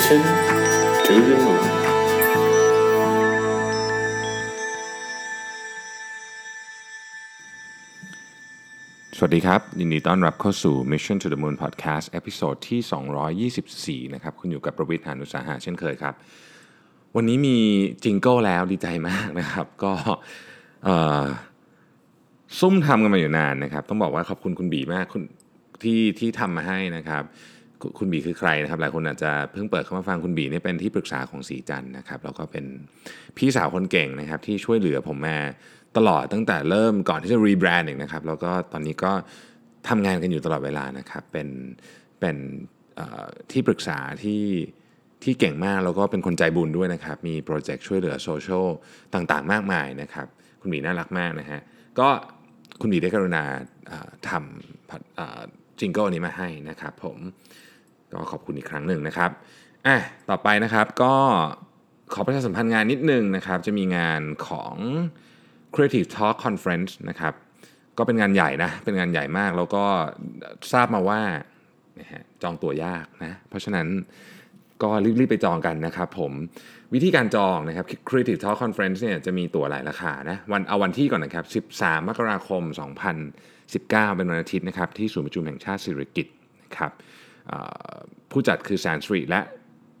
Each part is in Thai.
Mission to the Moon สวัสดีครับ ยินดีต้อนรับเข้าสู่ Mission to the Moon Podcast episode ที่ 224 นะครับ คุณอยู่กับประวิทย์หานุสาหะเช่นเคยครับ วันนี้มี jingle แล้วดีใจมากนะครับ ก็ซุ่มทำกันมาอยู่นานนะครับ ต้องบอกว่าขอบคุณคุณบีมากคุณที่ที่ทำมาให้นะครับ คุณบีคือใครนะครับหลายคนอาจจะเพิ่งเปิดเข้ามาฟังคุณบีเนี่ยเป็นที่ปรึกษาของสีจันนะครับแล้วก็เป็นพี่สาวคนเก่งนะครับที่ช่วยเหลือผมมาตลอดตั้งแต่เริ่มก่อนที่จะรีแบรนด์เองนะครับแล้วก็ตอนนี้ก็ทำงานกันอยู่ตลอดเวลานะครับเป็นเป็นที่ปรึกษาที่ที่เก่งมากแล้วก็เป็นคนใจบุญด้วยนะครับ มีโปรเจกต์ช่วยเหลือโซเชียลต่างๆ มากมายนะครับ คุณบีน่ารักมากนะฮะก็คุณบีได้กรุณาทำจิงเกิลนี้มาให้นะครับผม ก็ขอบคุณอีกครั้งหนึ่งนะครับอะต่อไปนะครับก็ขอประชาสัมพันธ์งานนิดนึงนะครับ จะมีงานของ Creative Talk Conference นะครับ ก็เป็นงานใหญ่นะ เป็นงานใหญ่มาก แล้วก็ทราบมาว่าจองตัวยากนะ เพราะฉะนั้นก็รีบๆไปจองกันนะครับผมวิธีการจองนะครับ Creative Talk Conference เนี่ยจะมีตั๋วหลายราคานะวันเอาวันที่ก่อนนะครับ 13 มกราคม 2019 เป็นวันอาทิตย์นะครับ ที่ศูนย์ประชุมแห่งชาติสิริกิตนะครับ ผู้จัดคือ s a n s t r e e t และ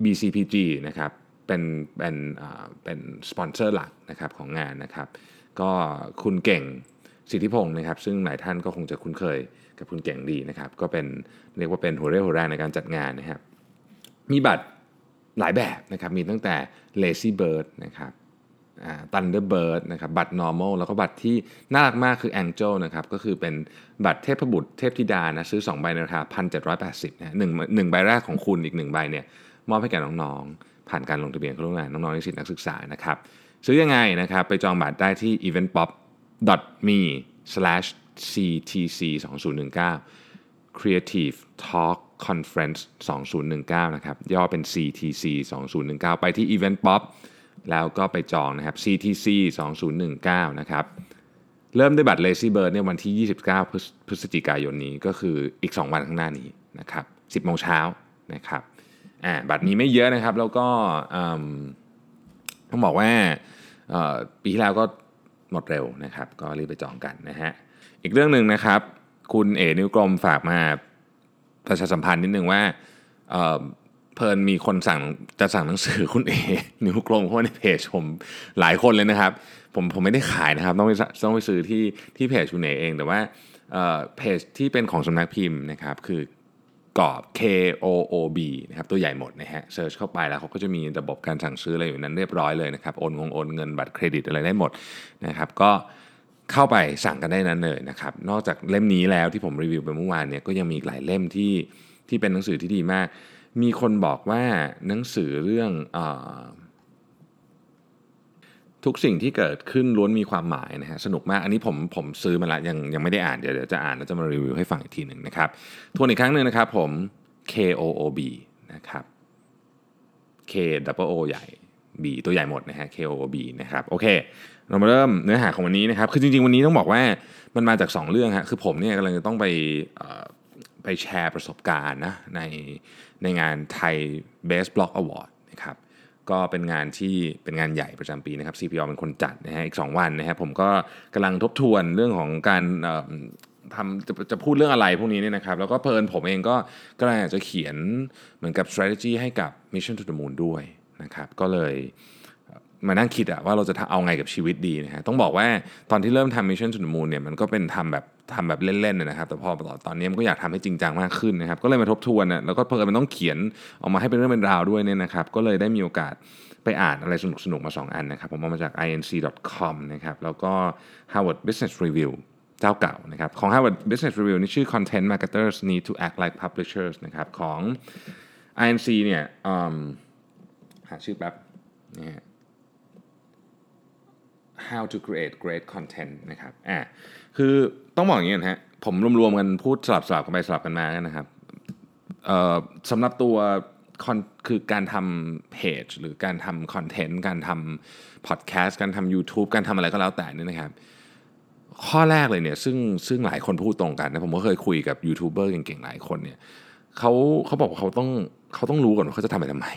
BCPG นะครับเป็นเป็นเอ่อเป็นสปอนเซอร์หลักนะครับของงานนะครับก็คุณเก่งสิทธิพงศ์นะครับ ซึ่งหลายท่านก็คงจะคุ้นเคยกับคุณเก่งดีนะครับ ก็เป็นเรียกว่าเป็นหัวเรี่ยวหัวแรงในการจัดงานนะครับ มีบัตรหลายแบบนะครับ มีตั้งแต่ Lazy Bird นะครับ ตันเดอร์เบิร์ดนะครับบัตร normal แล้วก็บัตรที่น่ารักมากคือ Angel นะครับก็คือเป็นบัตรเทพบุตรเทพธิดานะซื้อ 2 ใบในราคา 1,780นะหนึ่งหนึ่งใบแรกของคุณอีก 1 ใบเนี่ยมอบให้แก่น้องๆ ผ่านการลงทะเบียนเข้าร่วมงานน้องๆนิสิตนักศึกษานะครับซื้อยังไงนะครับไปจองบัตรได้ที่ eventpop.me/ctc 2019 Creative Talk Conference 2019 นะครับย่อเป็น CTC 2019 ไปที่ Event Pop แล้วก็ไปจองนะครับ CTC 2019 นะครับ เริ่มด้วยบัตร Lazy Bird เนี่ยวันที่ 29 พฤศพฤศจิกายนนี้ก็คืออีก 2 วันข้างหน้านี้นะครับ 10โมงเช้านะครับอ่าบัตรมีไม่เยอะนะครับ แล้วก็ต้องบอกว่าปีที่แล้วก็หมดเร็วนะครับ ก็รีบไปจองกันนะฮะ อีกเรื่องหนึ่งนะครับ คุณเอ๋นิวกรมฝากมาประชาสัมพันธ์นิดนึงว่า เพลินมีคนสั่งจะสั่งหนังสือคุณเอ๋ นิ้วกลมเข้ามาในเพจผมหลายคนเลยนะครับ ผมผมไม่ได้ขายนะครับ ต้องไปต้องไปซื้อที่ที่เพจคุณเอ๋เอง แต่ว่าเพจที่เป็นของสำนักพิมพ์นะครับ คือกรอบ K O O B นะครับตัวใหญ่หมดนะฮะ search เข้าไปแล้วเขาก็จะมีระบบการสั่งซื้ออะไรอยู่นั้นเรียบร้อยเลยนะครับ โอนงงโอนเงินบัตรเครดิตอะไรได้หมดนะครับ ก็เข้าไปสั่งกันได้นั้นเลยนะครับ นอกจากเล่มนี้แล้วที่ผมรีวิวไปเมื่อวานเนี่ยก็ยังมีอีกหลายเล่มที่ที่เป็นหนังสือที่ดีมาก มีคนบอกว่าหนังสือเรื่องอทุกสิ่งที่เกิดขึ้นล้วนมีความหมายนะฮะสนุกมากอันนี้ผมผมซื้อมาแล้วยังยังไม่ได้อ่านเดี๋ยวเดี๋ยวจะอ่านแล้วจะมารีวิวให้ฟังอีกทีหนึ่งนะครับทวนอีกครั้งหนึ่งนะครับผม K O O B นะครับ K W O ใหญ่ B ตัวใหญ่หมดนะฮะ K O O B นะครับโอเค เรามาเริ่มเนื้อหาของวันนี้นะครับคือจริงๆ วันนี้ต้องบอกว่ามันมาจาก 2 เรื่องฮะคือผมเนี่ยกำลังจะต้องไปไปแชร์ประสบการณ์นะใน ในงานไทย Best Blog Award นะครับก็เป็นงานที่เป็นงานใหญ่ประจำปีนะครับ CPO เป็นคนจัดนะฮะอีก 2 วันนะฮะผมก็กำลังทบทวนเรื่องของการทำจะจะพูดเรื่องอะไรพวกนี้เนี่ยนะครับ แล้วก็เพลินผมเองก็ก็เลยอยากจะเขียนเหมือนกับ strategy ให้กับ Mission to the Moon ด้วยนะครับ ก็เลย มานั่งคิดอะว่าเราจะเอาไงกับชีวิตดีนะฮะต้องบอกว่าตอนที่เริ่มทำ Mission to the Moon เนี่ยมันก็เป็นทำแบบทำแบบเล่นๆนะครับ แต่พอตอนนี้มันก็อยากทำให้จริงจังมากขึ้นนะครับ ก็เลยมาทบทวนอะแล้วก็เพิ่มมันต้องเขียนออกมาให้เป็นเรื่องเป็นราวด้วยเนี่ยนะครับ ก็เลยได้มีโอกาสไปอ่านอะไรสนุกๆมา 2 อันนะครับ ผมเอามาจาก inc.com นะครับแล้วก็ Harvard Business Review เจ้าเก่านะครับของ Harvard Business Review นี่ชื่อ Content Marketers Need to Act Like Publishers นะครับของ INC เนี่ยอืมหาชื่อแป๊บนะฮะ how to create great content นะครับอ่าคือต้องบอกอย่างนี้นะฮะผมรวมๆกันพูดสลับสลับกันไปสลับกันมานะครับเอ่อสำหรับตัว con- คือการทำเพจหรือการทำคอนเทนต์การทำพอดแคสต์การทำ YouTube การทำอะไรก็แล้วแต่นี่นะครับ ข้อแรกเลยเนี่ยซึ่งซึ่งหลายคนพูดตรงกันนะผมก็เคยคุยกับยูทูบเบอร์เก่งๆหลายคนเนี่ยเขาเขาบอกว่าเขาต้องเขาต้องรู้ก่อนว่าเขาจะทำไปทำไม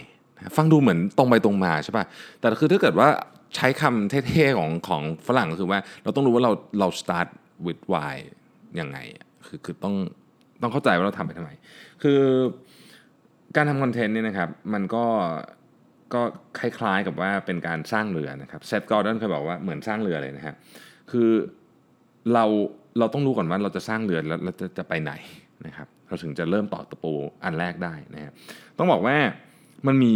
ฟังดูเหมือนตรงไปตรงมาใช่ป่ะแต่คือถ้าเกิดว่า ใช้คำเท่ๆของของฝรั่งก็คือว่าเราต้องรู้ว่าเราเรา start with why ยังไงคือคือต้องต้องเข้าใจว่าเราทำไปทำไม คือการทำคอนเทนต์เนี่ยนะครับ มันก็ก็คล้ายๆกับว่าเป็นการสร้างเรือนะครับเซธกอร์ดอนเคยบอกว่าเหมือนสร้างเรือเลยนะฮะคือเราเราต้องรู้ก่อนว่าเราจะสร้างเรือแล้วเราจะจะไปไหนนะครับ เราถึงจะเริ่มต่อตะปูอันแรกได้นะครับต้องบอกว่า มันมี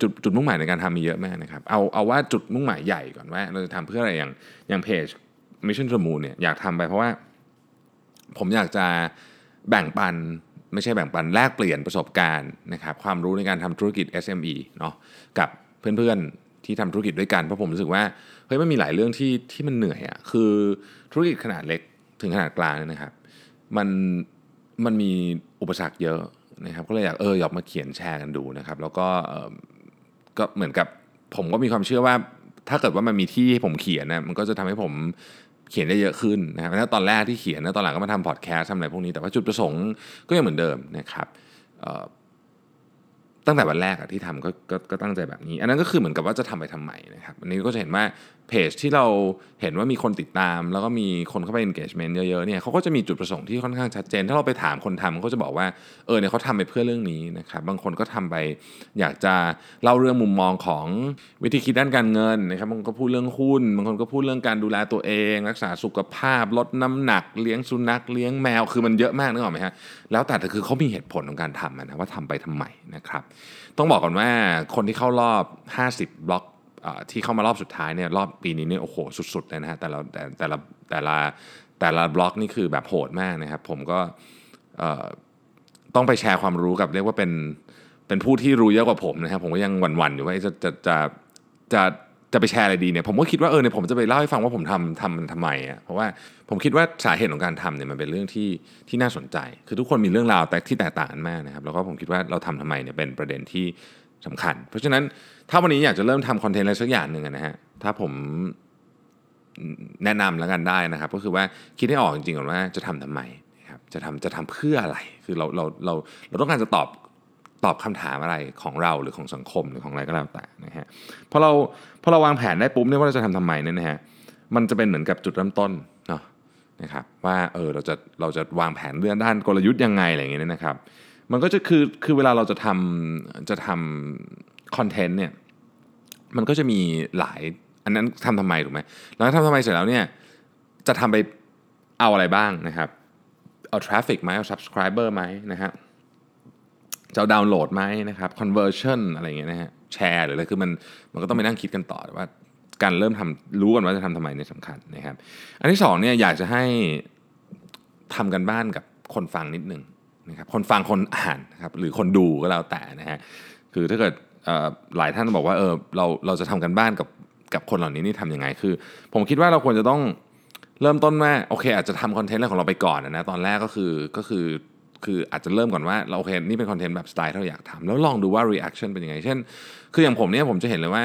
จุดจุดมุ่งหมายในการทำมีเยอะมากนะครับ เอาเอาว่าจุดมุ่งหมายใหญ่ก่อนว่า เราจะทำเพื่ออะไรอย่างอย่างเพจ Mission to the Moon เนี่ยอยากทำไปเพราะว่า ผมอยากจะแบ่งปันไม่ใช่แบ่งปันแลกเปลี่ยนประสบการณ์นะครับความรู้ในการทำธุรกิจ SME เนาะกับเพื่อนๆที่ทำธุรกิจด้วยกันเพราะผมรู้สึกว่าเฮ้ยมันมีหลายเรื่องที่ที่มันเหนื่อยอะ่ะคือธุรกิจขนาดเล็กถึงขนาดกลางนะครับ มันมันมีอุปสรรคเยอะ นะครับก็เลยอยากเอออยากมาเขียนแชร์กันดูนะครับ แล้วก็ก็เหมือนกับผมก็มีความเชื่อว่า ถ้าเกิดว่ามันมีที่ให้ผมเขียนนะมันก็จะทำให้ผมเขียนได้เยอะขึ้นนะครับแล้วตอนแรกที่เขียนนะตอนหลังก็มาทำพอดแคสต์ทำอะไรพวกนี้แต่ว่าจุดประสงค์ก็ยังเหมือนเดิมนะครับ ตั้งแต่วันแรกอะที่ทำก็ก็ก็ตั้งใจแบบนี้ อันนั้นก็คือเหมือนกับว่าจะทำไปทำไมนะครับอันนี้ก็จะเห็นว่าเพจที่เราเห็นว่ามีคนติดตาม แล้วก็มีคนเข้าไป engagement เยอะๆเนี่ยเขาก็จะมีจุดประสงค์ที่ค่อนข้างชัดเจน ถ้าเราไปถามคนทำเขาจะบอกว่าเออเนี่ยเขาทำไปเพื่อเรื่องนี้นะครับบางคนก็ทำไป อยากจะเล่าเรื่องมุมมองของวิธีคิดด้านการเงินนะครับบางคนก็พูดเรื่องหุ้นบางคนก็พูดเรื่องการดูแลตัวเอง รักษาสุขภาพ ลดน้ำหนัก เลี้ยงสุนัขเลี้ยงแมวคือมันเยอะมากนึกออกไหมฮะแล้วแต่แต่คือเขามีเหตุผลของการทำนะว่าทำไปทำไมนะครับต้องบอกก่อนว่าคนที่เข้ารอบ 50 บล็อกอที่เข้ามารอบสุดท้ายเนี่ยรอบปีนี้เนี่ยโอ้โหสุดๆเลยนะฮะแต่ละแต่แต่ละแต่ละแต่ละบล็อกนี่คือแบบโหดมากนะครับ ผมก็ต้องไปแชร์ความรู้กับเรียกว่าเป็นเป็นผู้ที่รู้เยอะกว่าผมนะครับผมก็ยังหวั่นๆอยู่ว่าจะจะจะจะ จะไปแชร์อะไรดีเนี่ยผมก็คิดว่าเออเนี่ยผมจะไปเล่าให้ฟังว่าผมทำทำมันทำไมอะเพราะว่าผมคิดว่าสาเหตุของการทำเนี่ยมันเป็นเรื่องที่ที่น่าสนใจ คือทุกคนมีเรื่องราวแต่ที่แตกต่างกันมากนะครับแล้วก็ผมคิดว่าเราทำทำไมเนี่ยเป็นประเด็นที่สำคัญ เพราะฉะนั้นถ้าวันนี้อยากจะเริ่มทำคอนเทนต์อะไรสักอย่างหนึ่งนะฮะถ้าผมแนะนำแล้วกันได้นะครับ ก็คือว่าคิดให้ออกจริงๆก่อนว่าจะทำทำไมนะครับจะทำจะทำเพื่ออะไร คือเราเราเราเราต้องการจะตอบตอบคำถามอะไรของเราหรือของสังคมหรือของอะไรก็แล้วแต่นะฮะพอเรา พอเราวางแผนได้ปุ๊บเนี่ยว่าเราจะทำทำไมเนี่ยนะฮะมันจะเป็นเหมือนกับจุดเริ่มต้นเนาะนะครับว่าเออเราจะเราจะวางแผนเรื่องด้านกลยุทธ์ยังไงอะไรอย่างเงี้ยนะครับ มันก็จะคือคือเวลาเราจะทำจะทำคอนเทนต์เนี่ยมันก็จะมีหลายอันนั้นทำทำไมถูกไหมแล้วทำทำไมเสร็จแล้วเนี่ยจะทำไปเอาอะไรบ้างนะครับ เอา traffic ไหมเอา subscriber ไหมนะฮะจะเอาดาวน์โหลดไหมนะครับ conversion อะไรอย่างเงี้ยนะฮะ แชร์หรืออะไรคือมันมันก็ต้องไปนั่งคิดกันต่อว่า การเริ่มทำรู้กันว่าจะทำทำไมเนี่ยสำคัญนะครับ อันที่สองเนี่ยอยากจะให้ทำกันบ้านกับคนฟังนิดนึงนะครับคนฟังคนอ่านนะครับหรือคนดูก็แล้วแต่นะฮะคือถ้าเกิดหลายท่านบอกว่าเออเราเราจะทำกันบ้านกับกับคนเหล่านี้นี่ทำยังไงคือ ผมคิดว่าเราควรจะต้องเริ่มต้นว่าโอเค อาจจะทำคอนเทนต์อะไรของเราไปก่อนนะตอนแรกก็คือก็คือ คืออาจจะเริ่มก่อนว่าเราโอเคนี่เป็นคอนเทนต์แบบสไตล์ที่เราอยากทำแล้วลองดูว่า reaction เป็นยังไง เช่น คืออย่างผมเนี่ยผมจะเห็นเลยว่า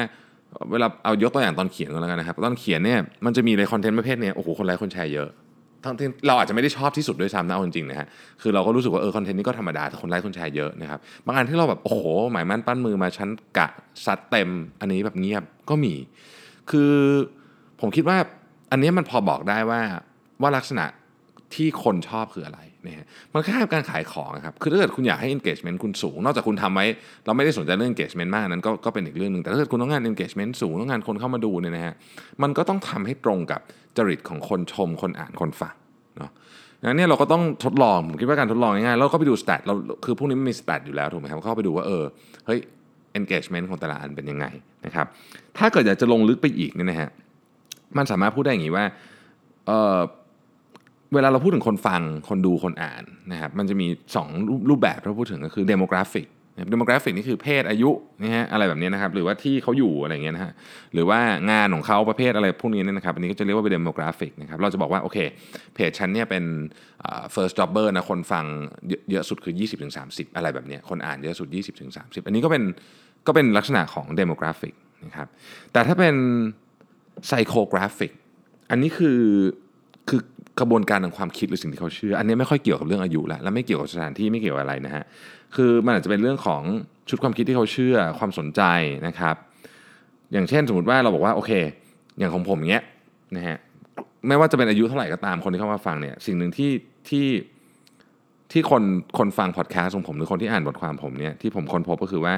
เวลาเอายกตัวอย่างตอนเขียนกันแล้วกันนะครับ ตอนเขียนเนี่ยมันจะมีในคอนเทนต์ประเภทเนี้ยโอ้โหคนไลค์คนแชร์เยอะทั้งที่เราอาจจะไม่ได้ชอบที่สุดด้วยซ้ำนะเอาจริงๆนะฮะ คือเราก็รู้สึกว่าเออคอนเทนต์นี้ก็ธรรมดาแต่คนไลค์คนแชร์เยอะนะครับ บางอันที่เราแบบโอ้โหหมายมั่นปั้นมือมาชั้นกะซัดเต็ม อันนี้แบบเงียบก็มี คือผมคิดว่าอันนี้มันพอบอกได้ว่าว่าลักษณะที่คนชอบคืออะไร นะฮะมันแค่การขายของครับคือถ้าเกิดคุณอยากให้ engagement คุณสูง นอกจากคุณทำไว้ เราไม่ได้สนใจเรื่อง engagement มากนั้นก็ก็เป็นอีกเรื่องหนึ่งแต่ถ้าเกิดคุณต้องการ engagement สูงต้องการคนเข้ามาดูเนี่ยนะฮะมันก็ต้องทำให้ตรงกับจริตของคนชมคนอ่านคนฟังเนาะงั้นเนี่ยเราก็ต้องทดลองผมคิดว่าการทดลองง่ายๆเราก็ไปดู stat เราคือพวกนี้มันมี stat อยู่แล้วถูกไหมครับเข้าไปดูว่าเออเฮ้ย engagement ของแต่ละอันเป็นยังไงนะครับถ้าเกิดอยากจะลงลึกไปอีกเนี่ยนะฮะมันสามารถพูดได้อย่างนี้ว่าเออ เวลาเราพูดถึงคนฟังคนดูคนอ่านนะครับมันจะมี2รูปรูปแบบที่เราพูดถึงก็คือ demographic demographic นี่คือเพศอายุนะฮะอะไรแบบนี้นะครับ หรือว่าที่เขาอยู่อะไรเงี้ยนะฮะหรือว่างานของเขาประเภทอะไรพวกนี้เนี่ยนะครับอันนี้ก็จะเรียกว่าเป็น demographic นะครับเราจะบอกว่าโอเคเพจฉันเนี่ยเป็น first jobber นะคนฟังเยอะสุดคือ 20-30 อะไรแบบนี้คนอ่านเยอะสุด 20-30 อันนี้ก็เป็นก็เป็นลักษณะของ demographic นะครับแต่ถ้าเป็น psychographic อันนี้คือ คือกระบวนการทางความคิดหรือสิ่งที่เขาเชื่อ อันนี้ไม่ค่อยเกี่ยวกับเรื่องอายุแล้วและไม่เกี่ยวกับสถานที่ไม่เกี่ยวกับอะไรนะฮะคือมันอาจจะเป็นเรื่องของชุดความคิดที่เขาเชื่อความสนใจนะครับ อย่างเช่นสมมติว่าเราบอกว่าโอเค อย่างของผมเนี้ยนะฮะไม่ว่าจะเป็นอายุเท่าไหร่ก็ตามคนที่เข้ามาฟังเนี่ยสิ่งหนึ่งที่ที่ที่คนคนฟังพอดแคสต์ของผมหรือคนที่อ่านบทความผมเนี่ยที่ผมค้นพบก็คือว่า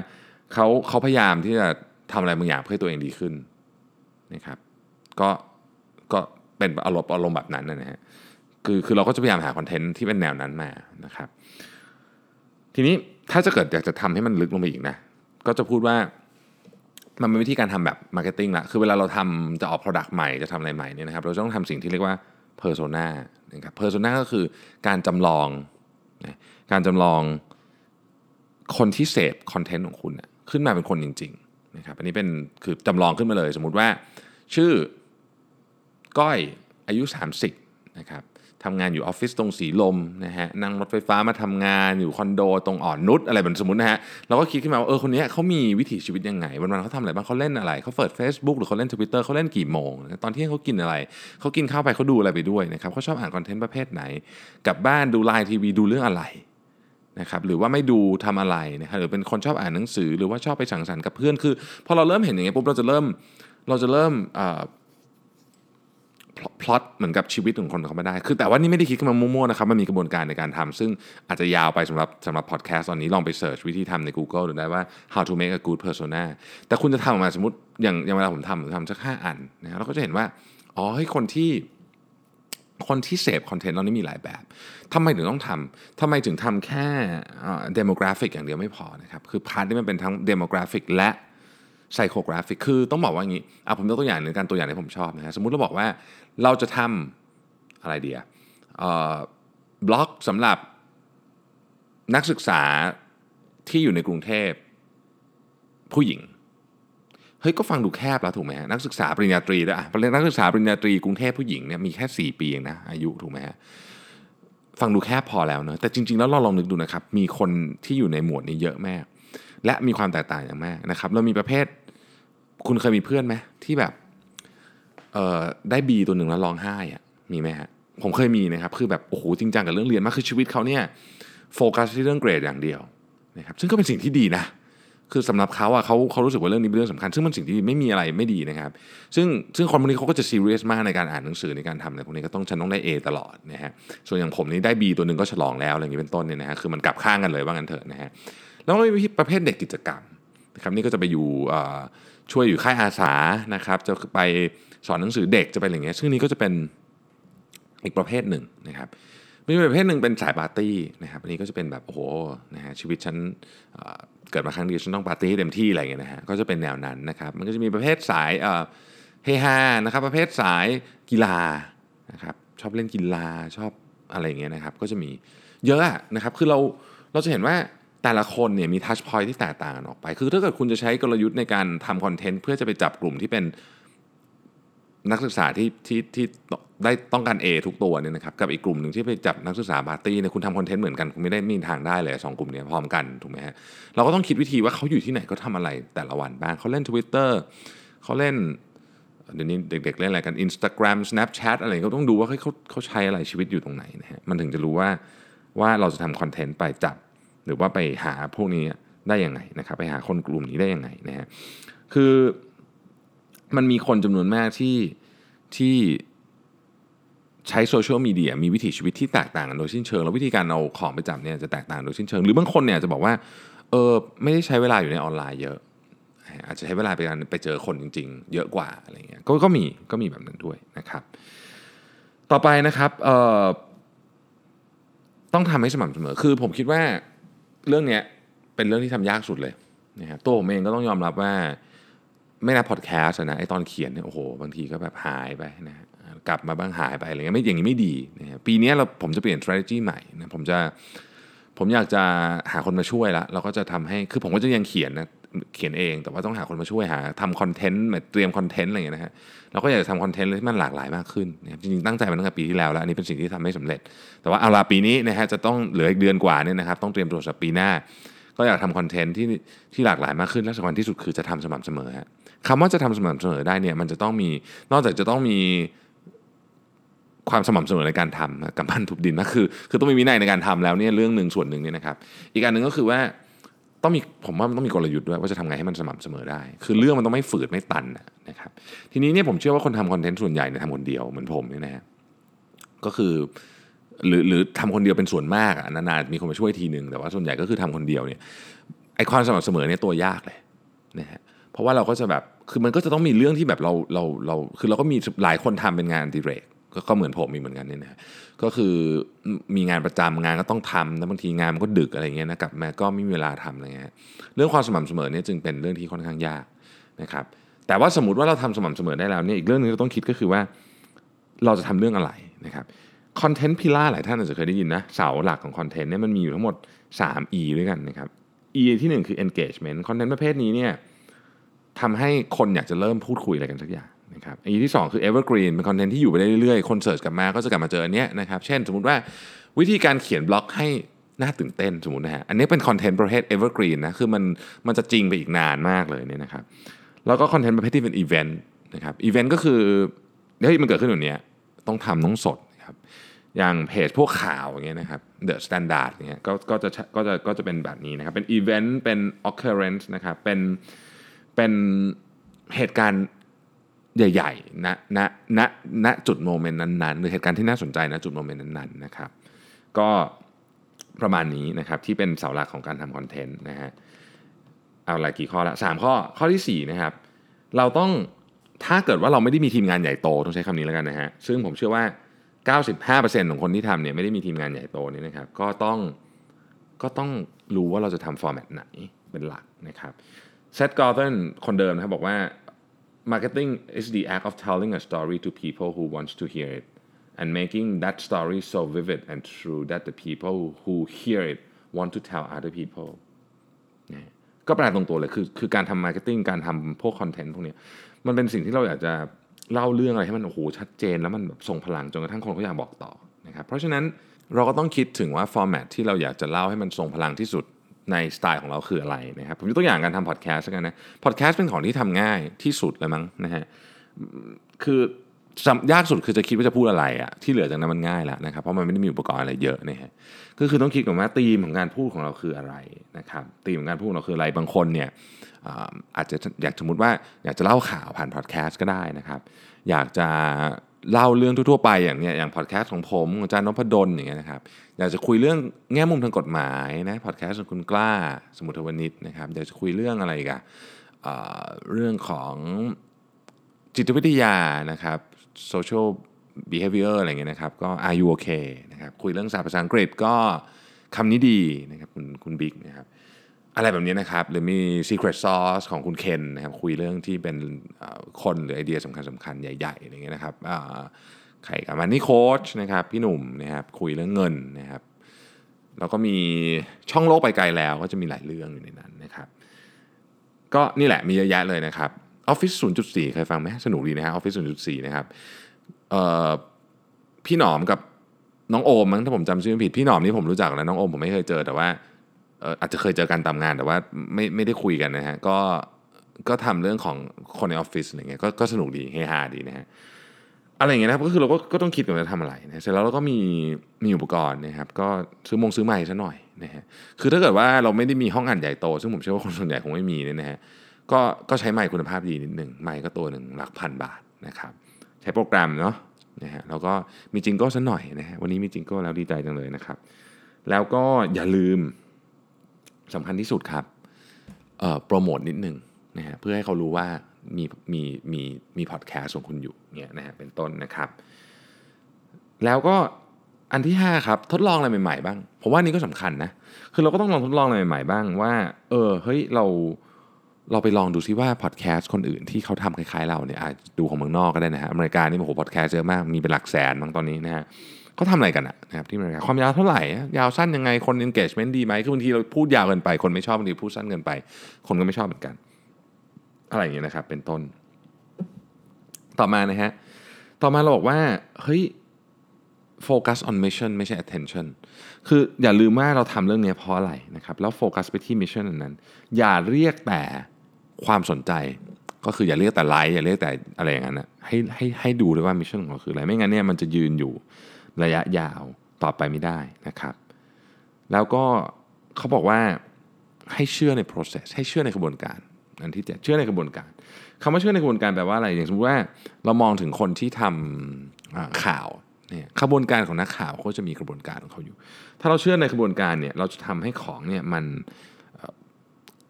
เขาเขาพยายามที่จะทำอะไรบางอย่างเพื่อตัวเองดีขึ้นนะครับ ก็ก็ เป็นอารมณ์อารมณ์แบบนั้นนะฮะคือคือเราก็จะพยายามหาคอนเทนต์ที่เป็นแนวนั้นมานะครับ ทีนี้ถ้าจะเกิดอยากจะทำให้มันลึกลงไปอีกนะ ก็จะพูดว่ามันเป็นวิธีการทำแบบ marketing ละคือเวลาเราทำจะออก Product ใหม่จะทำอะไรใหม่เนี่ยนะครับ เราต้องทำสิ่งที่เรียกว่า Persona นะครับ Persona ก็คือการจำลองนะการจำลองคนที่เสพคอนเทนต์ของคุณนะขึ้นมาเป็นคนจริงๆนะครับอันนี้เป็นคือจำลองขึ้นมาเลย สมมุติว่าชื่อ ก้อยอายุ 30นะครับทำงานอยู่ออฟฟิศตรงสีลมนะฮะนั่งรถไฟฟ้ามาทำงานอยู่คอนโดตรงอ่อนนุชอะไรแบบสมมตินะฮะเราก็คิดขึ้นมาว่าเออคนนี้เขามีวิถีชีวิตยังไง วันๆเขาทำอะไรบ้างเขาเล่นอะไรเขาเปิด Facebook หรือเขาเล่น Twitter เขาเล่นกี่โมง ตอนที่เขากินอะไร เขากินข้าวไปเขาดูอะไรไปด้วยนะครับเขาชอบอ่านคอนเทนต์ประเภทไหนกลับบ้านดูไลน์ทีวีดูเรื่องอะไรนะครับหรือว่าไม่ดูทำอะไรนะครับหรือเป็นคนชอบอ่านหนังสือ หรือว่าชอบไปสังสรรค์กับเพื่อนคือพอเราเริ่มเห็นอย่างเงี้ยปุ๊บเราจะเริ่มเราจะเริ่ม พล็อตเหมือนกับชีวิตของคนเขาไม่ได้ คือแต่ว่านี่ไม่ได้คิดขึ้นมามั่วๆนะครับ มันมีกระบวนการในการทำซึ่งอาจจะยาวไปสำหรับสำหรับพอดแคสต์ตอนนี้ลองไป search วิธีทำใน Google ดูได้ว่า how to make a good persona แต่คุณจะทำออกมาสมมติอย่างอย่างเวลาผมทำผมทำสักห้าอันนะเราก็จะเห็นว่าอ๋อให้คนที่คนที่เสพคอนเทนต์เรานี่มีหลายแบบทำไมถึงต้องทำทำไมถึงทำแค่ demographic อย่างเดียวไม่พอนะครับ คือ part ที่มันเป็นทั้ง demographic และ psychographic คือต้องบอกว่าอย่างนี้อะผมยกตัวอย่างหนึ่งการตัวอย่างที่ผมชอบนะฮะสมมุติเราบอกว่าเราจะทำอะไรเดียบล็อกสำหรับนักศึกษาที่อยู่ในกรุงเทพผู้หญิงเฮ้ยก็ฟังดูแคบแล้วถูกไหมฮะนักศึกษาปริญญาตรีด้วยอะนักศึกษาปริญญาตรีกรุงเทพผู้หญิงเนี่ยมีแค่ 4 ปีเองนะอายุถูกไหมฮะฟังดูแคบพอแล้วเนอะแต่จริง ๆ แล้วเราลองนึกดูนะครับมีคนที่อยู่ในหมวดนี้เยอะมาก และมีความแตกต่างอย่างมากนะครับเรามีประเภท คุณเคยมีเพื่อนไหมที่แบบเอ่อได้บีตัวหนึ่งแล้วร้องไห้อะมีไหมฮะผมเคยมีนะครับคือแบบโอ้โหจริงจังกับเรื่องเรียนมากคือชีวิตเขาเนี่ยโฟกัสที่เรื่องเกรดอย่างเดียวนะครับซึ่งก็เป็นสิ่งที่ดีนะคือสำหรับเขาอะเขาเขารู้สึกว่าเรื่องนี้เป็นเรื่องสำคัญ ซึ่งมันสิ่งที่ไม่มีอะไรไม่ดีนะครับ ซึ่งซึ่งคนพวกนี้เขาก็จะซีเรียสมากในการอ่านหนังสือในการทำอะไรพวกนี้ก็ต้องฉันต้องได้ A ตลอดนะฮะส่วนอย่างผมนี่ได้ B ตัวหนึ่งก็ฉลองแล้วอะไรอย่างนี้เป็นต้นเนี่ยนะฮะคือมันกลับข้างกันเลยว่างั้นเถอะนะฮะแล้วก็มีประเภทเด็กกิจกรรมนะครับนี่ก็จะไปอยู่ ช่วยอยู่ค่ายอาสานะครับ จะไปสอนหนังสือเด็กจะไปอะไรเงี้ยซึ่งนี้ก็จะเป็นอีกประเภทหนึ่งนะครับมีประเภทหนึ่งเป็นสายปาร์ตี้นะครับอันนี้ก็จะเป็นแบบโอ้โหนะฮะชีวิตฉันเกิดมาครั้งเดียวฉันต้องปาร์ตี้เต็มที่อะไรเงี้ยนะฮะก็จะเป็นแนวนั้นนะครับมันก็จะมีประเภทสายเฮฮานะครับประเภทสายกีฬานะครับชอบเล่นกีฬาชอบอะไรเงี้ยนะครับก็จะมีเยอะนะครับคือเราเราจะเห็นว่า แต่ละคนเนี่ยมีทัชพอยที่แตกต่างกันออกไป คือถ้าเกิดคุณจะใช้กลยุทธ์ในการทำคอนเทนต์เพื่อจะไปจับกลุ่มที่เป็นนักศึกษาที่ที่ที่ได้ต้องการ A ทุกตัวเนี่ยนะครับกับอีกกลุ่มหนึ่งที่ไปจับนักศึกษาบาร์ตี้เนี่ยคุณทำคอนเทนต์เหมือนกันคุณไม่ได้มีทางได้เลยสองกลุ่มนี้พร้อมกันถูกไหมฮะเราก็ต้องคิดวิธีว่าเขาอยู่ที่ไหนเขาทาอะไรแต่ละวันบ้างเขาเล่น Twitter เขาเล่นเดี๋ยวนี้เด็กๆเล่นอะไรกัน Instagram Snapchat อะไรก็ต้องดูว่าเขาเขาใช้อะไรชีวิตอยู่ตรงไหนนะฮะมันถึงจะรู้ว่าว่าเราจะทำคอนเทนต์ไปจับ หรือว่าไปหาพวกนี้ได้ยังไงนะครับ ไปหาคนกลุ่มนี้ได้ยังไงนะฮะคือมันมีคนจำนวนมากที่ที่ใช้โซเชียลมีเดียมีวิถีชีวิตที่แตกต่างกันโดยสิ้นเชิง แล้ววิธีการเอาของไปจับเนี่ยจะแตกต่างโดยสิ้นเชิง หรือบางคนเนี่ยจะบอกว่าเออไม่ได้ใช้เวลาอยู่ในออนไลน์เยอะ อาจจะใช้เวลาไปการไปเจอคนจริง ๆ เยอะกว่าอะไรเงี้ยก็ก็มีก็มีแบบนั้นด้วยนะครับ ต่อไปนะครับเอ่อต้องทำให้สม่ำเสมอคือผมคิดว่า เรื่องนี้เป็นเรื่องที่ทำยากสุดเลยนะครับตัวผมเองก็ต้องยอมรับว่าไม่นับพอดแคสต์นะไอตอนเขียนเนี่ยโอ้โหบางทีก็แบบหายไปนะกลับมาบ้างหายไปอะไรเงี้ยไม่อย่างนี้ไม่ดีนะปีนี้เราผมจะเปลี่ยน strategy ใหม่นะผมจะผมอยากจะหาคนมาช่วยละเราก็จะทำให้คือผมก็จะยังเขียนนะ เขียนเอง แต่ว่าต้องหาคนมาช่วยหาทำคอนเทนต์เตรียมคอนเทนต์อะไรอย่างเงี้ยนะฮะเราก็อยากจะทำคอนเทนต์ที่มันหลากหลายมากขึ้นนะจริงๆตั้งใจมาตั้งแต่ปีที่แล้วแล้วอันนี้เป็นสิ่งที่ทำไม่สำเร็จ แต่ว่าเอาละปีนี้นะฮะจะต้องเหลืออีกเดือนกว่าเนี่ยนะครับต้องเตรียมตัวสำหรับปีหน้า ก็อยากทำคอนเทนต์ที่ที่หลากหลายมากขึ้นและสำคัญที่สุดคือจะทำสม่ำเสมอฮะคำว่าจะทำสม่ำเสมอได้เนี่ยมันจะต้องมีนอกจากจะต้องมีความสม่ำเสมอในการทำกำปั้นทุบดินมากคือ คือต้องมีวินัยในการทำแล้วเนี่ยเรื่องหนึ่งส่วนหนึ่งเนี่ยนะครับ อีกอันหนึ่งก็คือว่า ต้องมีผมว่ามันต้องมีกลยุทธ์ด้วยว่าจะทำไงให้มันสม่ำเสมอได้ คือเรื่องมันต้องไม่ฝืดไม่ตันนะครับทีนี้เนี่ยผมเชื่อว่าคนทำคอนเทนต์ส่วนใหญ่เนี่ยทำคนเดียวเหมือนผมเนี่ยนะฮะก็คือหรือหรือทำคนเดียวเป็นส่วนมากอะนานๆมีคนมาช่วยทีหนึ่งแต่ว่าส่วนใหญ่ก็คือทำคนเดียวเนี่ยไอความสม่ำเสมอเนี่ยตัวยากเลยนะฮะเพราะว่าเราก็จะแบบคือมันก็จะต้องมีเรื่องที่แบบเราเราเราคือเราก็มีหลายคนทำเป็นงานอดิเรก ก็เหมือนผมมีเหมือนกันเนี่ยนะก็คือมีงานประจำงานก็ต้องทำแล้วบางทีงานมันก็ดึกอะไรเงี้ยนะกลับมาก็ไม่มีเวลาทำอะไรเงี้ยเรื่องความสม่ำเสมอเนี่ยจึงเป็นเรื่องที่ค่อนข้างยากนะครับแต่ว่าสมมติว่าเราทำสม่ำเสมอได้แล้วเนี่ยอีกเรื่องหนึงที่เราต้องคิดก็คือว่าเราจะทำเรื่องอะไรนะครับ content pillar หลายท่านอาจจะเคยได้ยินนะเสาหลักของคอนเทนต์เนี่ยมันมีอยู่ทั้งหมด 3 E ด้วยกันนะครับ E ที่ 1 คือ engagement คอนเทนต์ประเภทนี้เนี่ยทำให้คนอยากจะเริ่มพูดคุยอะไรกันสักอย่าง นะครับ E ที่ 2 คือ evergreen เป็นคอนเทนต์ที่อยู่ไปได้เรื่อยๆ คน search กลับมาก็จะกลับมาเจออันเนี้ยนะครับเช่นสมมติว่าวิธีการเขียนบล็อกให้น่าตื่นเต้นสมมตินะฮะอันนี้เป็นคอนเทนต์ประเภท evergreen นะคือมันมันจะจริงไปอีกนานมากเลยเนี่ยนะครับแล้วก็คอนเทนต์ประเภทที่เป็นอีเวนต์นะครับอีเวนต์ก็คือเฮ้ยมันเกิดขึ้นแบบนี้ต้องทำต้องสดนะครับอย่างเพจพวกข่าวอย่างเงี้ยนะครับ The Standard อย่างเงี้ยก็ก็จะก็จะก็จะเป็นแบบนี้นะครับเป็นอีเวนต์เป็น occurrence นะครับเป็นเป็นเหตุการณ์ ใหญ่ๆณณณณจุด moment นั้นๆหรือเหตุการณ์ที่น่าสนใจณจุด moment นั้นๆนะครับ ก็ประมาณนี้นะครับที่เป็นเสาหลักของการทำคอนเทนต์นะฮะเอาอะไรกี่ข้อละสามข้อข้อที่4นะครับเราต้องถ้าเกิดว่าเราไม่ได้มีทีมงานใหญ่โตต้องใช้คำนี้แล้วกันนะฮะซึ่งผมเชื่อว่า 95%ของคนที่ทำเนี่ยไม่ได้มีทีมงานใหญ่โตนี่นะครับก็ต้องก็ต้องรู้ว่าเราจะทำฟอร์แมตไหนเป็นหลักนะครับเซตกอร์ตันคนเดิมนะครับบอกว่า marketing is the act of telling a story to people who wants to hear it and making that story so vivid and true that the people who hear it want to tell other people ก็แปลตรงตัวเลยคือคือการทำ marketing การทำพวกคอนเทนต์พวกนี้มันเป็นสิ่งที่เราอยากจะเล่าเรื่องอะไรให้มันโอ้โหชัดเจน แล้วมันแบบทรงพลังจนกระทั่งคนก็อยากบอกต่อนะครับเพราะฉะนั้นเราก็ต้องคิดถึงว่า format ที่เราอยากจะเล่าให้มันทรงพลังที่สุด ในสไตล์ของเราคืออะไรนะครับผมยกตัวอย่างการทำพอดแคสต์กันนะพอดแคสต์เป็นของที่ทำง่ายที่สุดเลยมั้งนะฮะคือยากสุดคือจะคิดว่าจะพูดอะไรอะที่เหลือจากนั้นมันง่ายแล้วนะครับเพราะมันไม่ได้มีอุปกรณ์อะไรเยอะนะฮะก็คือต้องคิดก่อนว่าธีมของการพูดของเราคืออะไรนะครับธีมของการพูดของเราคืออะไรบางคนเนี่ยอาจจะอยากสมมติว่าอยากจะเล่าข่าวผ่านพอดแคสต์ก็ได้นะครับ อยากจะ เล่าเรื่องทั่วๆไปอย่างเนี้ยอย่างพอดแคสต์ของผมอาจารย์นพดลอย่างเงี้ยนะครับอยากจะคุยเรื่องแง่มุมทางกฎหมายนะพอดแคสต์ของคุณกล้าสมุทรวณิชนะครับอยากจะคุยเรื่องอะไรกันเรื่องของจิตวิทยานะครับ social behavior อะไรเงี้ยนะครับก็ are you okay นะครับคุยเรื่องภาษาอังกฤษก็คำนี้ดีนะครับคุณคุณบิ๊กนะครับ อะไรแบบนี้นะครับ หรือมี secret sauce ของคุณเคนนะครับคุยเรื่องที่เป็นคนหรือไอเดียสำคัญสำคัญใหญ่ๆอะไรเงี้ยนะครับใครกับมันนี่โค้ชนะครับพี่หนุ่มนะครับคุยเรื่องเงินนะครับแล้วก็มีช่องโลกไปไกลแล้วก็จะมีหลายเรื่องอยู่ในนั้นนะครับ ก็นี่แหละมีเยอะแยะเลยนะครับ Office 0.4 เคยฟังไหมสนุกดีนะฮะ Office 0.4 นะครับพี่หนอมกับน้องโอมมั้งถ้าผมจำชื่อไม่ผิดพี่หนอมนี่ผมรู้จักนะน้องโอมผมไม่เคยเจอแต่ว่า อาจจะเคยเจอกันตามงานแต่ว่าไม่ไม่ได้คุยกันนะฮะก็ก็ทำเรื่องของคนในออฟฟิศอะไรเงี้ยก็ก็สนุกดีเฮฮาดีนะฮะอะไรเงี้ยนะครับก็คือเราก็ก็ต้องคิดก่อนจะทำอะไรนะเสร็จแล้วเราก็มีมีอุปกรณ์นะครับ ก็ซื้อมงซื้อใหม่ซะหน่อยนะฮะคือถ้าเกิดว่าเราไม่ได้มีห้องอัดใหญ่โต ซึ่งผมเชื่อว่าคนส่วนใหญ่คงไม่มีเนี่ยนะฮะก็ก็ใช้ไมค์คุณภาพดีนิดหนึ่งไมค์ก็ตัวหนึ่งหลักพันบาทนะครับใช้โปรแกรมเนาะนะฮะแล้วก็มีจิงโก้สักหน่อยนะฮะวันนี้มีจิงโก้แล้วดีใจจังเลยนะครับ แล้วก็อย่าลืม สำคัญที่สุดครับโปรโมทนิดหนึ่งนะฮะเพื่อให้เขารู้ว่ามีมีมีมีพอดแคสต์ของคุณอยู่เนี่ยนะฮะเป็นต้นนะครับ แล้วก็อันที่ 5 ครับ ทดลองอะไรใหม่ๆบ้างผมว่านี่ก็สำคัญนะคือเราก็ต้องลองทดลองอะไรใหม่ๆบ้างว่าเออเฮ้ยเราเราไปลองดูซิว่าพอดแคสต์คนอื่นที่เขาทำคล้ายๆเราเนี่ยอาจดูของเมืองนอกก็ได้นะฮะอเมริกานี่โอ้โหพอดแคสต์เยอะมากมีเป็นหลักแสนบางตอนนี้นะฮะ เขาทำอะไรกันะนะครับที่อเมริกาความยาวเท่าไหร่ ยาวสั้นยังไงคน engagement ดีไหมคือบางทีเราพูดยาวเกินไป คนไม่ชอบบางทีพูดสั้นเกินไป คนก็ไม่ชอบเหมือนกัน อะไรอย่างเงี้ยนะครับ เป็นต้น ต่อมานะฮะต่อมาเราบอกว่าเฮ้ย focus on mission ไม่ใช่ attention คืออย่าลืมว่าเราทำเรื่องนี้เพราะอะไรนะครับ แล้วโฟกัสไปที่ mission นั้น อย่าเรียกแต่ความสนใจ ก็คืออย่าเรียกแต่ไลก์อย่าเรียกแต่อะไรอย่างนั้นนะให้ให้ให้ดูด้วยว่า mission ของเราคืออะไร ไม่งั้นเนี่ยมันจะยืนอยู่ ระยะยาวต่อไปไม่ได้นะครับ แล้วก็เขาบอกว่าให้เชื่อใน process ให้เชื่อในกระบวนการอันที่เจ็ดเชื่อในกระบวนการคำว่าเชื่อในกระบวนการแปลว่าอะไร อย่างสมมติว่าเรามองถึงคนที่ทำข่าวเนี่ยกระบวนการของนักข่าวเขาจะมีกระบวนการของเขาอยู่ ถ้าเราเชื่อในกระบวนการเนี่ยเราจะทำให้ของเนี่ยมันเอ่อ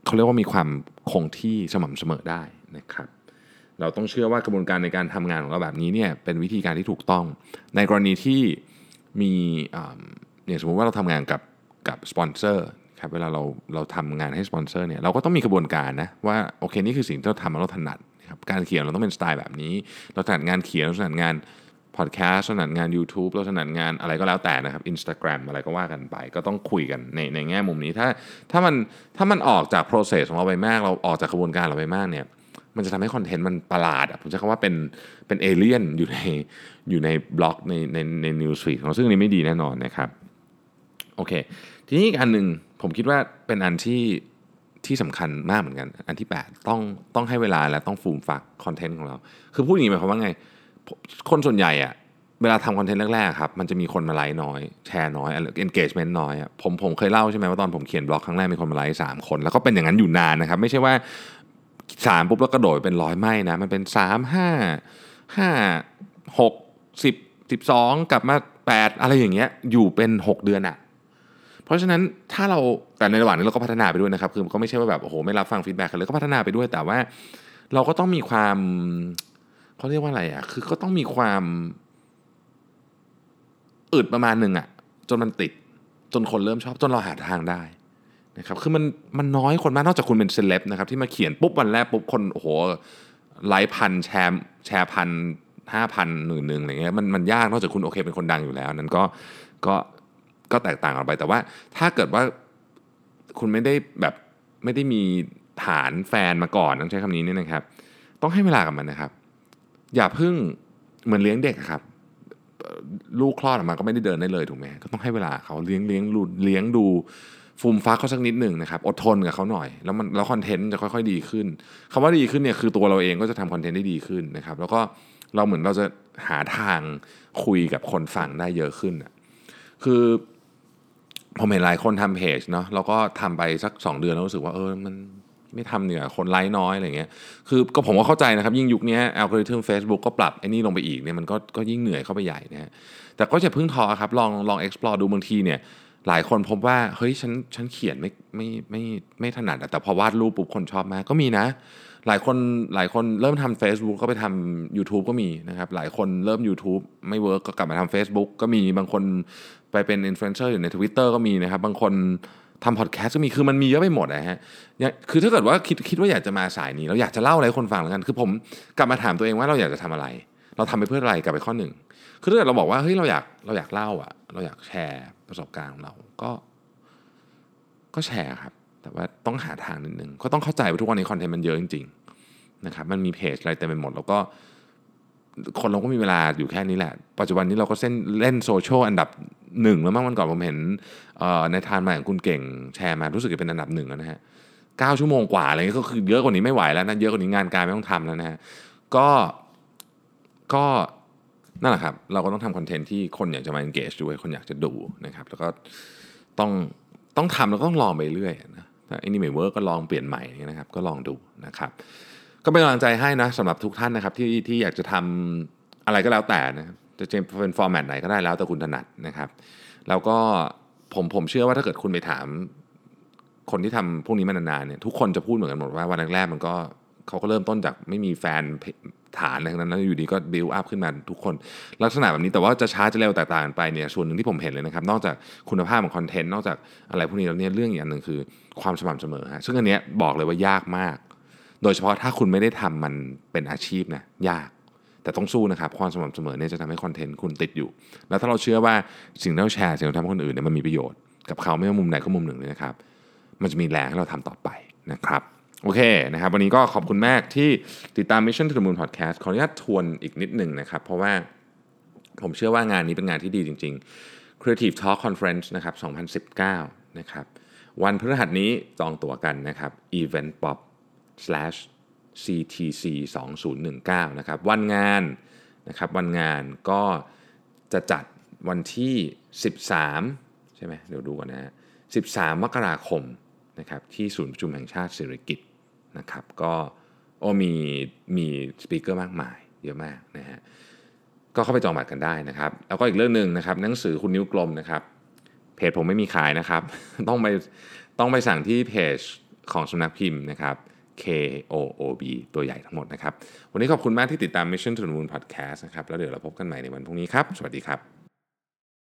เขาเรียกว่ามีความคงที่สม่ำเสมอได้นะครับ เราต้องเชื่อว่ากระบวนการในการทำงานของเราแบบนี้เนี่ยเป็นวิธีการที่ถูกต้อง ในกรณีที่มีอย่างสมมติว่าเราทำงานกับกับสปอนเซอร์ครับเวลาเราเราทำงานให้สปอนเซอร์เนี่ยเราก็ต้องมีกระบวนการนะว่าโอเคนี่คือสิ่งที่เราทำแล้วเราถนัดครับการเขียนเราต้องเป็นสไตล์แบบนี้ เราถนัดงานเขียนเราถนัดงานพอดแคสต์ถนัดงาน YouTube เราถนัดงานอะไรก็แล้วแต่นะครับ Instagram อะไรก็ว่ากันไป ก็ต้องคุยกันในในแง่มุมนี้ถ้าถ้ามันถ้ามันออกจาก process ของเราไปมาก เราออกจากกระบวนการเราไปมากเนี่ย มันจะทำให้คอนเทนต์มันประหลาดอะผมใช้คำว่าเป็นเป็นเอเลี่ยนอยู่ในอยู่ในบล็อกในในใน news feed ของซึ่งนี้ไม่ดีแน่นอนนะครับโอเค ทีนี้อีกอันหนึ่งผมคิดว่าเป็นอันที่ที่สำคัญมากเหมือนกัน อันที่ 8 ต้องต้องให้เวลาและต้องฟูมฟักคอนเทนต์ของเรา คือพูดอย่างนี้หมายความว่าไง คนส่วนใหญ่อะเวลาทำคอนเทนต์แรกๆครับมันจะมีคนมาไลค์น้อย แชร์น้อย engagement น้อยผมผมเคยเล่าใช่ไหมว่าตอนผมเขียนบล็อกครั้งแรกมีคนมาไลค์สามคน แล้วก็เป็นอย่างนั้นอยู่นานนะครับ ไม่ใช่ว่า สามปุ๊บแล้วกระโดดเป็นร้อยไม่นะ มันเป็นสามห้าห้าหกสิบสิบสองกลับมาแปดอะไรอย่างเงี้ยอยู่เป็นหกเดือนอะเพราะฉะนั้นถ้าเราแต่ในระหว่างนี้เราก็พัฒนาไปด้วยนะครับคือก็ไม่ใช่ว่าแบบโอ้โหไม่รับฟังฟีดแบ็กเลยก็พัฒนาไปด้วยแต่ว่า เราก็ต้องมีความเขาเรียกว่าอะไรอะคือก็ต้องมีความอึดประมาณหนึ่งอะจนมันติดจนคนเริ่มชอบจนเราหาทางได้ นะครับคือมันมันน้อยคนมากนอกจากคุณเป็นเซเลบนะครับที่มาเขียนปุ๊บวันแรกปุ๊บคนโอ้โหไลค์พันแชร์แชร์พันห้าพันหมื่นหนึ่งอะไรเงี้ยมันมันยากนอกจากคุณโอเคเป็นคนดังอยู่แล้ว นั้นก็ก็ก็แตกต่างกันไป แต่ว่าถ้าเกิดว่าคุณไม่ได้แบบไม่ได้มีฐานแฟนมาก่อนต้องใช้คำนี้นี่นะครับ ต้องให้เวลากับมันนะครับ อย่าเพิ่งเหมือนเลี้ยงเด็กครับลูกคลอดออกมาก็ไม่ได้เดินได้เลยถูกไหมก็ต้องให้เวลาเขาเลี้ยงเลี้ยงดูเลี้ยงดู ฟูมฟักเขาสักนิดหนึ่งนะครับอดทนกับเขาหน่อย แล้วมันแล้วคอนเทนต์จะค่อยๆดีขึ้นคำว่าดีขึ้นเนี่ยคือตัวเราเองก็จะทำคอนเทนต์ได้ดีขึ้นนะครับ แล้วก็เราเหมือนเราจะหาทางคุยกับคนฟังได้เยอะขึ้นอะคือผมเห็นหลายคนทำเพจเนาะแล้วก็ทำไปสัก 2 เดือนแล้วรู้สึกว่าเออมันไม่ทำเนี่ยคนไลค์น้อยอะไรเงี้ยคือก็ผมก็เข้าใจนะครับ ยิ่งยุคนี้อัลกอริทึม Facebook ก็ปรับไอ้นี่ลงไปอีกเนี่ยมันก็ก็ยิ่งเหนื่อยเข้าไปใหญ่นะฮะแต่ก็อย่าเพิ่งท้อครับลองลอง explore ดูบางทีเนี่ย หลายคนพบว่าเฮ้ยฉันฉันเขียนไม่ไม่ไม่ไม่ถนัดอะแต่พอวาดรูปปุ๊บคนชอบมากก็มีนะ หลายคนหลายคนเริ่มทำ Facebook ก็ไปทำ YouTube ก็มีนะครับ หลายคนเริ่ม YouTube ไม่ work ก็กลับมาทำ Facebook ก็มีบางคนไปเป็นอินฟลูเอนเซอร์อยู่ใน Twitter ก็มีนะครับ บางคนทำพอดแคสต์ก็มีคือมันมีเยอะไปหมดนะฮะคือถ้าเกิดว่าคิดคิดว่าอยากจะมาสายนี้เราอยากจะเล่าอะไรคนฟังแล้วกัน คือผมกลับมาถามตัวเองว่าเราอยากจะทำอะไร เราทำไปเพื่ออะไรกลับไปข้อหนึ่งคือถ้าเกิดเราบอกว่าเฮ้ยเราอยากเราอยากเล่าอะเราอยากแชร์ ประสบการณ์ของเราก็ก็แชร์ครับ แต่ว่าต้องหาทางนิดนึง ก็ต้องเข้าใจว่าทุกวันนี้คอนเทนต์มันเยอะจริงๆนะครับมันมีเพจอะไรเต็มไปหมด แล้วก็คนเราก็มีเวลาอยู่แค่นี้แหละ ปัจจุบันนี้เราก็เส้นเล่นโซเชียลอันดับหนึ่งแล้วมั้งวันก่อนผมเห็นในทานมาของคุณเก่งแชร์มารู้สึกจะเป็นอันดับหนึ่งแล้วนะฮะเก้าชั่วโมงกว่าอะไรเงี้ยก็คือเยอะกว่านี้ไม่ไหวแล้วนะเยอะกว่านี้งานการไม่ต้องทำแล้วนะฮะก็ก็ นั่นแหละครับ เราก็ต้องทำคอนเทนต์ที่คนอยากจะมา engage ด้วย คนอยากจะดูนะครับ แล้วก็ต้องต้องทำแล้วก็ต้องลองไปเรื่อยนะ ถ้าอันนี้ไม่เวิร์กก็ลองเปลี่ยนใหม่นะครับ ก็ลองดูนะครับ ก็เป็นกำลังใจให้นะสำหรับทุกท่านนะครับที่ที่อยากจะทำอะไรก็แล้วแต่นะครับจะเป็น format ไหนก็ได้แล้วแต่คุณถนัดนะครับ แล้วก็ผมผมเชื่อว่าถ้าเกิดคุณไปถามคนที่ทำพวกนี้มานานๆเนี่ยทุกคนจะพูดเหมือนกันหมดว่าวันแรกๆมันก็เขาก็เริ่มต้นจากไม่มีแฟน ฐานอะไรทั้งนั้นแล้วอยู่ดีก็บิวอัพขึ้นมาทุกคน ลักษณะแบบนี้แต่ว่าจะช้าจะเร็วแตกต่างกันไปเนี่ยส่วนหนึ่งที่ผมเห็นเลยนะครับ นอกจากคุณภาพของคอนเทนต์นอกจากอะไรพวกนี้แล้วเนี่ยเรื่องอีกอันหนึ่งคือความสม่ำเสมอฮะซึ่งอันเนี้ยบอกเลยว่ายากมาก โดยเฉพาะถ้าคุณไม่ได้ทำมันเป็นอาชีพนะยาก แต่ต้องสู้นะครับความสม่ำเสมอเนี่ยจะทำให้คอนเทนต์คุณติดอยู่ แล้วถ้าเราเชื่อว่าสิ่งที่เราแชร์สิ่งที่เราทำให้คนอื่นเนี่ยมันมีประโยชน์ กับเขาไม่ว่ามุมไหนก็มุมหนึ่งเลยนะครับ มันจะมีแรงให้เราทำต่อไปนะครับ โอเคนะครับวันนี้ก็ขอบคุณมากที่ติดตาม Mission to the Moon Podcast ขออนุญาตทวนอีกนิดหนึ่งนะครับ เพราะว่าผมเชื่อว่างานนี้เป็นงานที่ดีจริง ๆ Creative Talk Conference นะครับ 2019 นะครับ วันพฤหัสนี้จองตั๋วกันนะครับ eventpop slash CTC 2019นะครับ วันงานนะครับ วันงานก็จะจัดวันที่ 13 ใช่ไหมเดี๋ยวดูก่อนนะฮะ13 มกราคมนะครับที่ศูนย์ประชุมแห่งชาติเศรษฐกิจ นะครับ ก็โอ้มีมีสปีกเกอร์มากมายเยอะมากนะฮะก็เข้าไปจองบัตรกันได้นะครับ แล้วก็อีกเรื่องหนึ่งนะครับ หนังสือคุณนิ้วกลมนะครับ เพจผมไม่มีขายนะครับ ต้องไปต้องไปสั่งที่เพจของสำนักพิมพ์นะครับ KOOB ตัวใหญ่ทั้งหมดนะครับ วันนี้ขอบคุณมากที่ติดตาม Mission to the Moon Podcast นะครับ แล้วเดี๋ยวเราพบกันใหม่ในวันพรุ่งนี้ครับ สวัสดีครับ